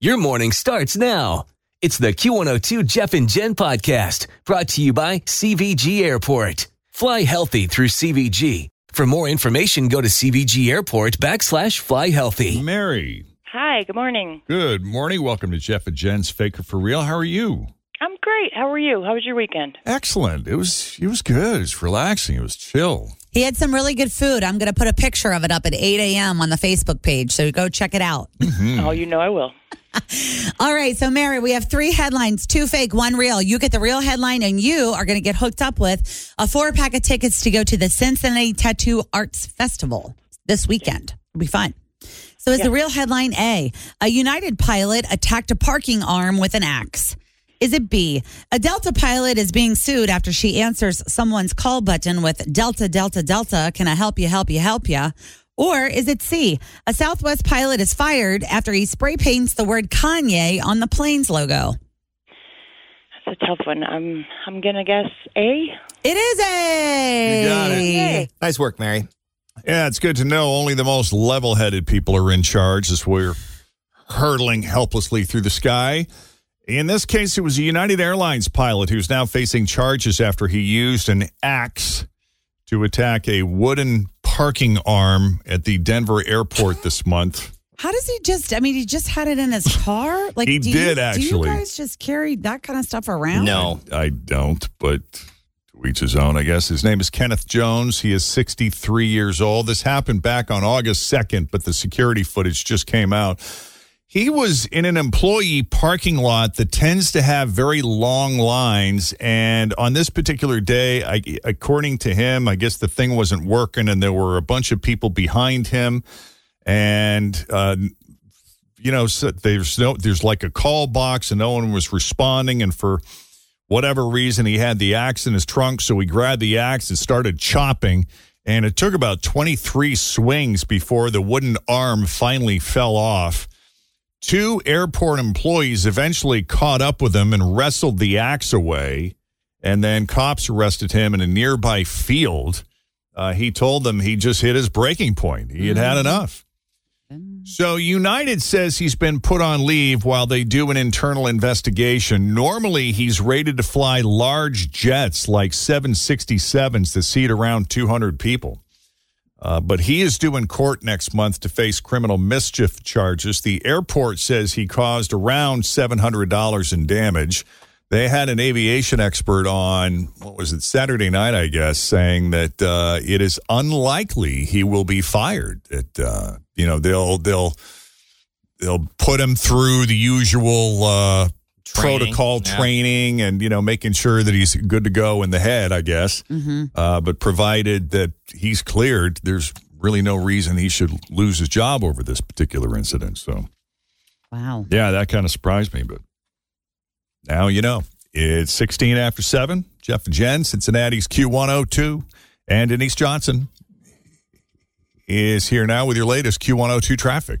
Your morning starts now. It's the Q102 Jeff and Jen podcast brought to you by CVG Airport. Fly healthy through CVG. For more information, go to CVG Airport backslash fly healthy. Mary, Hi, good morning. good morning. Welcome to Jeff and Jen's Faker for Real. How are you? I'm great. How are you? How was your weekend? Excellent. It was it was good. It was relaxing. It was chill. He had some really good food. I'm going to put a picture of it up at 8 a.m. on the Facebook page. So go check it out. Mm-hmm. Oh, you know I will. All right. So, Mary, we have three headlines two fake, one real. You get the real headline, and you are going to get hooked up with a four pack of tickets to go to the Cincinnati Tattoo Arts Festival this weekend. It'll be fun. So, is the real headline A? A United pilot attacked a parking arm with an axe. Is it B? A Delta pilot is being sued after she answers someone's call button with Delta, Delta, Delta. Can I help you, help you, help you? Or is it C? A Southwest pilot is fired after he spray paints the word Kanye on the plane's logo. That's a tough one. I'm I'm gonna guess A. It is A. You got it. Yay. Nice work, Mary. Yeah, it's good to know only the most level-headed people are in charge as we're hurtling helplessly through the sky. In this case, it was a United Airlines pilot who's now facing charges after he used an axe to attack a wooden parking arm at the Denver airport this month. How does he just? I mean, he just had it in his car. Like He do did, you, actually. Do you guys just carry that kind of stuff around? No. I don't, but to each his own, I guess. His name is Kenneth Jones. He is 63 years old. This happened back on August 2nd, but the security footage just came out. He was in an employee parking lot that tends to have very long lines. And on this particular day, I, according to him, I guess the thing wasn't working and there were a bunch of people behind him. And, uh, you know, so there's no, there's like a call box and no one was responding. And for whatever reason, he had the axe in his trunk. So he grabbed the axe and started chopping. And it took about 23 swings before the wooden arm finally fell off. Two airport employees eventually caught up with him and wrestled the axe away. And then cops arrested him in a nearby field. Uh, he told them he just hit his breaking point. He had had enough. So United says he's been put on leave while they do an internal investigation. Normally, he's rated to fly large jets like 767s that seat around 200 people. Uh, but he is due in court next month to face criminal mischief charges. The airport says he caused around $700 in damage. They had an aviation expert on, what was it, Saturday night, I guess, saying that uh, it is unlikely he will be fired. That, uh, you know, they'll, they'll, they'll put him through the usual uh, Training, protocol yeah. training and, you know, making sure that he's good to go in the head, I guess. Uh, but provided that he's cleared, there's really no reason he should lose his job over this particular incident. So, Wow. yeah, that kind of surprised me. But now you know. It's 16 after 7. Jeff and Jen, Cincinnati's Q102. And Denise Johnson is here now with your latest Q102 traffic.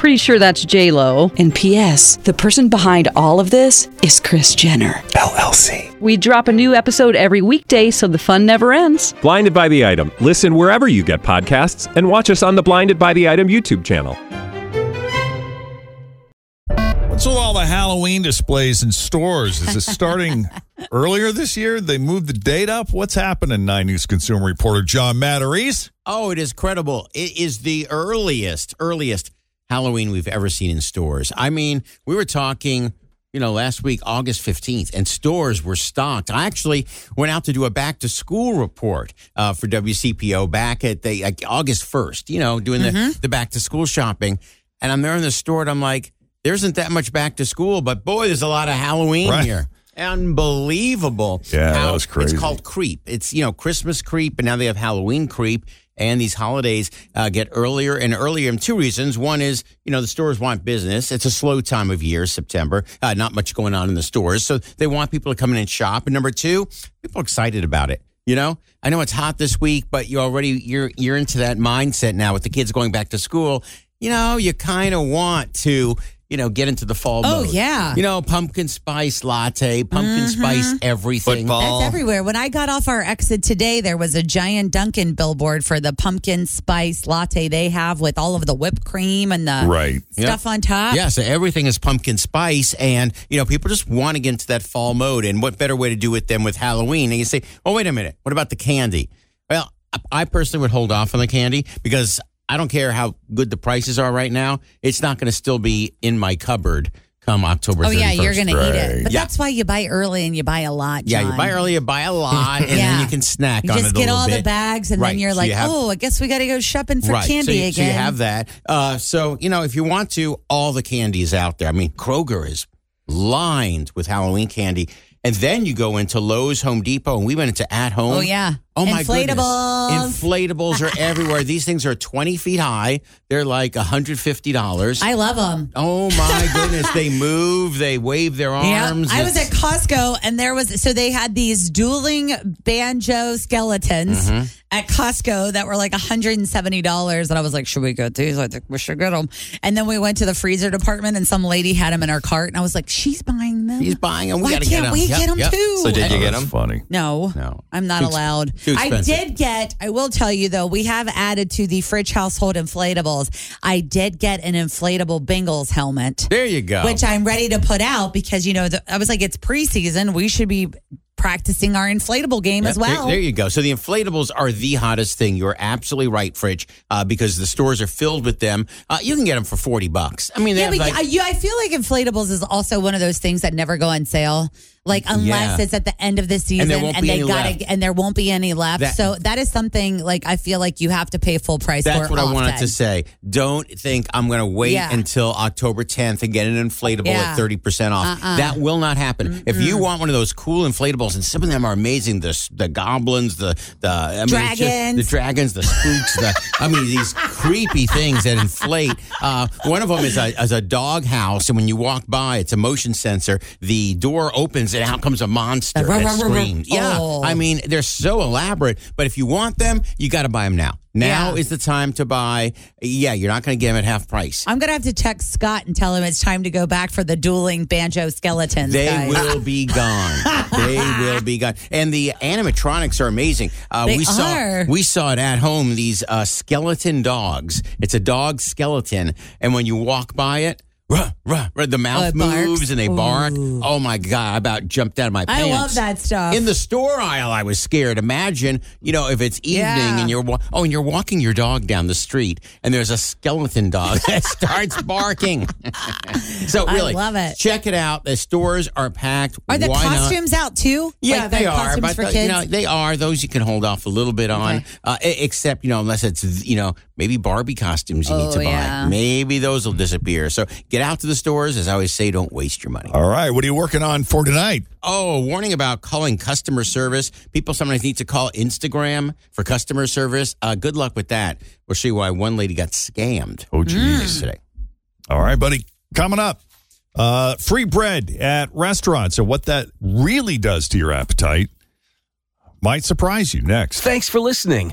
Pretty sure that's J Lo. And P.S. The person behind all of this is Kris Jenner. LLC. We drop a new episode every weekday, so the fun never ends. Blinded by the item. Listen wherever you get podcasts, and watch us on the Blinded by the Item YouTube channel. What's with all the Halloween displays in stores? Is it starting earlier this year? They moved the date up? What's happening? Nine News consumer reporter John Matarese. Oh, it is credible. It is the earliest, earliest Halloween we've ever seen in stores. I mean, we were talking, you know, last week, August 15th, and stores were stocked. I actually went out to do a back to school report uh, for WCPO back at the like, August 1st, you know, doing the, the back to school shopping. And I'm there in the store and I'm like, there isn't that much back to school, but boy, there's a lot of Halloween Right. here. Unbelievable. Yeah, that was crazy. It's called creep. It's, you know, Christmas creep, and now they have Halloween creep. And these holidays uh, get earlier and earlier. And two reasons. One is, you know, the stores want business. It's a slow time of year, September. Uh, not much going on in the stores. So they want people to come in and shop. And number two, people are excited about it. You know, I know it's hot this week, but you already you're you're into that mindset now with the kids going back to school. You know, you kind of want to, you know, get into the fall mode. Oh, mode. yeah. You know, pumpkin spice latte, pumpkin mm-hmm. spice everything. That's everywhere. When I got off our exit today, there was a giant Dunkin' billboard for the pumpkin spice latte they have with all of the whipped cream and the Right. stuff on top. Yeah, so everything is pumpkin spice, and you know people just want to get into that fall mode. And what better way to do it than with Halloween? And you say, "Oh, wait a minute, what about the candy?" Well, I- I personally would hold off on the candy because I don't care how good the prices are right now. It's not going to still be in my cupboard come October. Oh yeah, you're 31st. going to eat it. But Yeah. that's why you buy early and you buy a lot. Yeah, you buy early, you buy a lot, and Yeah. then you can snack You on just it a get all the bags, and Right, then you're so like, you have- oh, I guess we got to go shopping for right. candy so you, again. So you have that. Uh, so you know, if you want to, all the candy is out there. I mean, Kroger is lined with Halloween candy, and then you go into Lowe's, Home Depot, and we went into At Home. Oh yeah. Oh my Inflatables. goodness! Inflatables are everywhere. These things are twenty feet high. They're like hundred fifty dollars. I love them. Oh my goodness! They move. They wave their Yeah, arms. I was at It's- Costco and there was so they had these dueling banjo skeletons Mm-hmm. at Costco that were like $170 and I was like, "Should we get these? I think we should get them." And then we went to the freezer department and some lady had them in her cart and I was like, "She's buying them." He's buying them. We Why gotta can't get them. we Yep, get them yep. too? Oh, that's them? Funny. No, No. I'm not allowed. too I expensive. did get, I will tell you though, we have added to the Fridge household inflatables. I did get an inflatable Bengals helmet. There you go. Which I'm ready to put out because, you know, the, I was like, it's preseason. We should be practicing our inflatable game as Yep, there- well. There, you go. So the inflatables are the hottest thing. You're absolutely right, Fridge, uh, because the stores are filled with them. Uh, you can get them for 40 bucks. I mean, yeah, but like, I, you, I feel like inflatables is also one of those things that never go on sale. Like unless Yeah. it's at the end of the season there won't be they any left. and there won't be any left. That- so that is something like I feel like you have to pay full price for. That's what I wanted to say. Don't think I'm going to wait Yeah. until October 10th and get an inflatable Yeah. at 30% off. Uh-uh. That will not happen. If you want one of those cool inflatables, and some of them are amazing, the the goblins, the the I mean, it's just- Dragons. the dragons, the spooks, the I mean these creepy things that inflate. Uh, one of them is a is a dog house, and when you walk by, it's a motion sensor. The door opens, and out comes a monster that screams. Yeah, Oh. I mean they're so elaborate. But if you want them, you got to buy them now. Now Yeah. is the time to buy. Yeah, you're not going to get them at half price. I'm gonna have to text Scott and tell him it's time to go back for the dueling banjo skeletons. They guys. will be gone. they will be gone. And the animatronics are amazing. Uh, They we saw we saw it at home. These uh, skeleton dogs. It's a dog skeleton, and when you walk by it. Ruh, ruh, ruh, the mouth Oh, it barks? moves and they bark. Ooh. Oh my god! I about jumped out of my pants. I love that stuff. In the store aisle, I was scared. Imagine, you know, if it's evening Yeah. and you're wa- oh, and you're walking your dog down the street, and there's a skeleton dog that starts barking. so I really, love it. Check it out. The stores are packed. Are the Why not? costumes out too? Yeah, Like the they are, but the- you know they are. Those you can hold off a little bit on, Okay. uh, except you know unless it's you know maybe Barbie costumes you need Oh, to buy. Maybe those will disappear. So get out to the stores. As I always say, don't waste your money. All right. What are you working on for tonight? Oh, a warning about calling customer service. People sometimes need to call Instagram for customer service. Uh, good luck with that. We'll show you why one lady got scammed. Oh, geez. today. All right, buddy. Coming up, uh, free bread at restaurants and what that really does to your appetite. might surprise you next. Thanks for listening